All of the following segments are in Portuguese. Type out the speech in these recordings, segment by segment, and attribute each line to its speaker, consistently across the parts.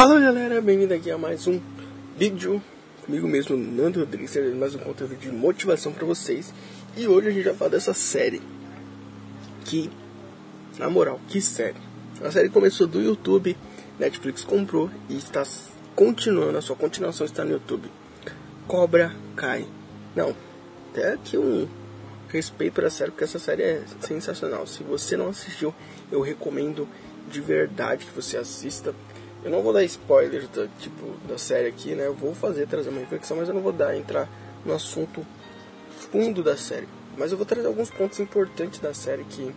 Speaker 1: Fala galera, bem-vindo aqui a mais um vídeo comigo mesmo, Nando Rodrigues, mais um conteúdo de motivação para vocês. E hoje a gente vai falar dessa série que, na moral, que série. A série começou do YouTube, Netflix comprou e está continuando, a sua continuação está no YouTube. Cobra Kai. Não, até aqui um respeito para a série, porque essa série é sensacional. Se você não assistiu, eu recomendo de verdade que você assista. Eu não vou dar spoilers da, tipo, da série aqui, né? Eu vou fazer, trazer uma reflexão, mas eu não vou dar, entrar no assunto fundo da série. Mas eu vou trazer alguns pontos importantes da série que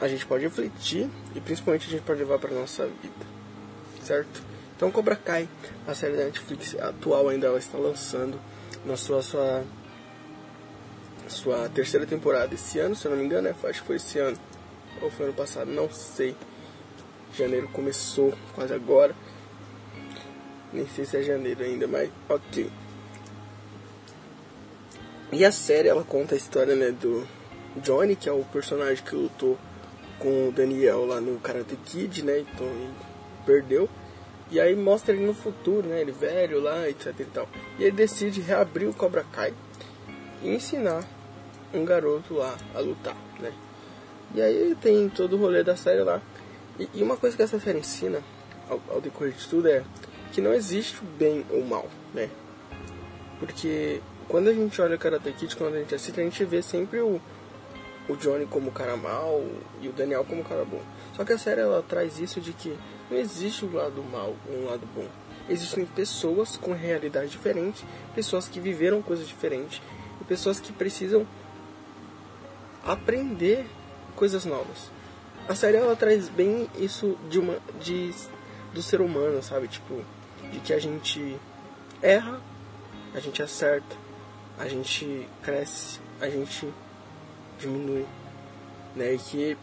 Speaker 1: a gente pode refletir e principalmente a gente pode levar para nossa vida, certo? Então Cobra Kai, a série da Netflix atual ainda ela está lançando na sua, sua sua terceira temporada esse ano, se eu não me engano, né? acho que foi esse ano ou foi ano passado, não sei. Janeiro começou quase agora. Nem sei se é janeiro ainda, mas ok. E a série ela conta a história né, do Johnny, que é o personagem que lutou com o Daniel lá no Karate Kid, né? Então ele perdeu. E aí mostra ele no futuro, né? Ele velho lá, etc e tal. E ele decide reabrir o Cobra Kai e ensinar um garoto lá a lutar, né? E aí tem todo o rolê da série lá. E, e uma coisa que essa série ensina ao, ao, decorrer de tudo é que não existe o bem ou o mal, né? Porque quando a gente olha Karate Kid, quando a gente assiste, a gente vê sempre o, o Johnny como o cara mal e o Daniel como o cara bom. Só que a série ela traz isso de que não existe um lado mal ou um lado bom. Existem pessoas com realidade diferente, pessoas que viveram coisas diferentes e pessoas que precisam aprender coisas novas. A série ela traz bem isso de uma de do ser humano, sabe? Tipo, de que a gente erra, a gente acerta, a gente cresce, a gente diminui, né? E que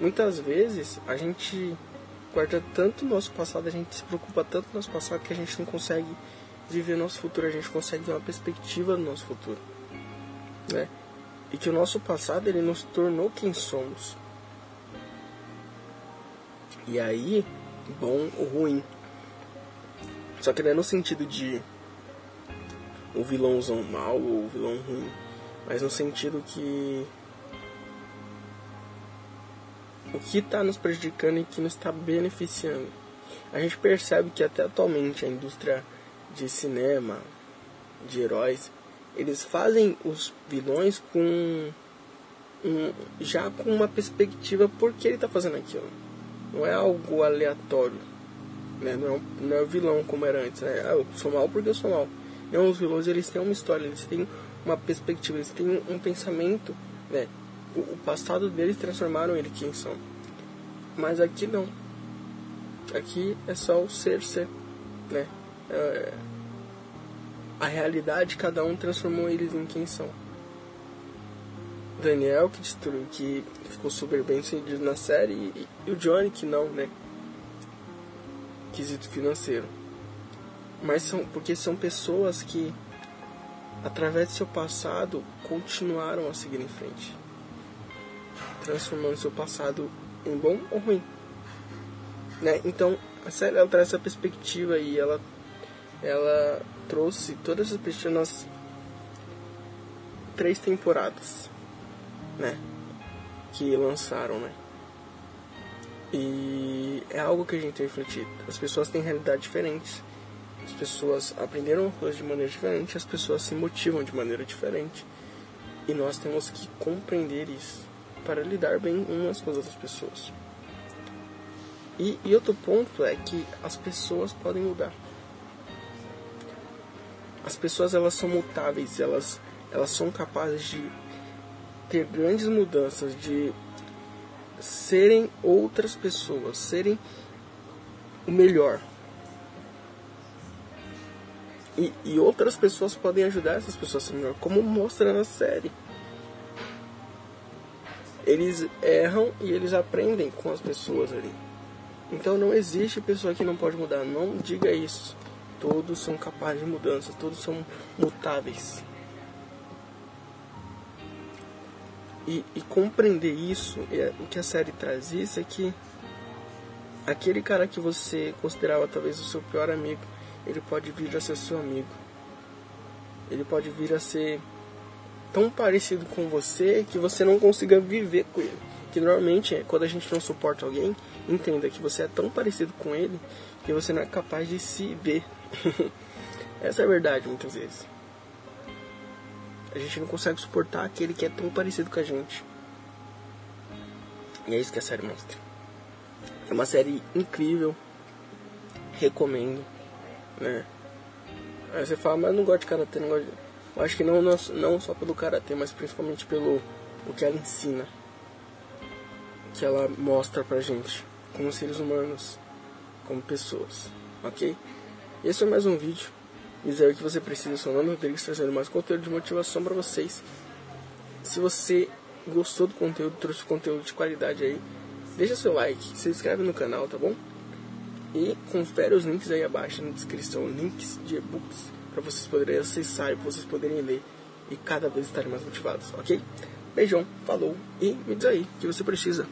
Speaker 1: muitas vezes a gente guarda tanto o nosso passado, a gente se preocupa tanto do nosso passado que a gente não consegue viver nosso futuro, a gente consegue ter uma perspectiva do nosso futuro, né? E que o nosso passado ele nos tornou quem somos. E aí, bom ou ruim. Só que não é no sentido de o vilãozão mal ou o vilão ruim, mas no sentido que o que está nos prejudicando e que nos está beneficiando. A gente percebe que até atualmente a indústria de cinema, de heróis, eles fazem os vilões com um, já com uma perspectiva por que ele está fazendo aquilo. Não é algo aleatório. Né? Não, é, não é vilão como era antes. Né? Ah, eu sou mal porque eu sou mal. Não, os vilões eles têm uma história, eles têm uma perspectiva, eles têm um pensamento. Né? O, o passado deles transformaram ele quem são. Mas aqui não. Aqui é só o ser ser. Né? É, a realidade, cada um transformou eles em quem são. Daniel que destruiu, que ficou super bem sucedido na série, e, e, o Johnny que não, né? Quesito financeiro. Mas são porque são pessoas que, através do seu passado, continuaram a seguir em frente, transformando seu passado em bom ou ruim. Né? Então a série ela traz essa perspectiva e ela ela trouxe todas as perspectivas nas três temporadas né? Que lançaram, né? E é algo que a gente tem refletido. As pessoas têm realidade diferentes. As pessoas aprenderam coisas de maneira diferente. As pessoas se motivam de maneira diferente. E nós temos que compreender isso para lidar bem umas com as outras pessoas. E, e outro ponto é que as pessoas podem mudar. As pessoas elas são mutáveis, elas, elas são capazes de ter grandes mudanças, de serem outras pessoas, serem o melhor. E, e outras pessoas podem ajudar essas pessoas a ser melhor, como mostra na série. Eles erram e eles aprendem com as pessoas ali. Então não existe pessoa que não pode mudar. Não diga isso. Todos são capazes de mudanças, todos são mutáveis. E, e compreender isso, é, o que a série traz isso é que aquele cara que você considerava talvez o seu pior amigo, ele pode vir a ser seu amigo. Ele pode vir a ser tão parecido com você que você não consiga viver com ele. Que normalmente é quando a gente não suporta alguém, entenda que você é tão parecido com ele que você não é capaz de se ver. Essa é a verdade muitas vezes. A gente não consegue suportar aquele que é tão parecido com a gente. E é isso que a série mostra. É uma série incrível. Recomendo. Né? Aí você fala, mas não gosto de karatê, não gosto de... Eu acho que não, não, não só pelo karatê, mas principalmente pelo o que ela ensina. Que ela mostra pra gente. Como seres humanos. Como pessoas. Ok? Esse é mais um vídeo. Dizer que você precisa. Eu sou o Nando Rodrigues trazendo mais conteúdo de motivação para vocês. Se você gostou do conteúdo, trouxe conteúdo de qualidade aí, deixa seu like, se inscreve no canal, tá bom? E confere os links aí abaixo na descrição, links de e-books para vocês poderem acessar e vocês poderem ler e cada vez estarem mais motivados, ok? Beijão, falou e me diz aí que você precisa.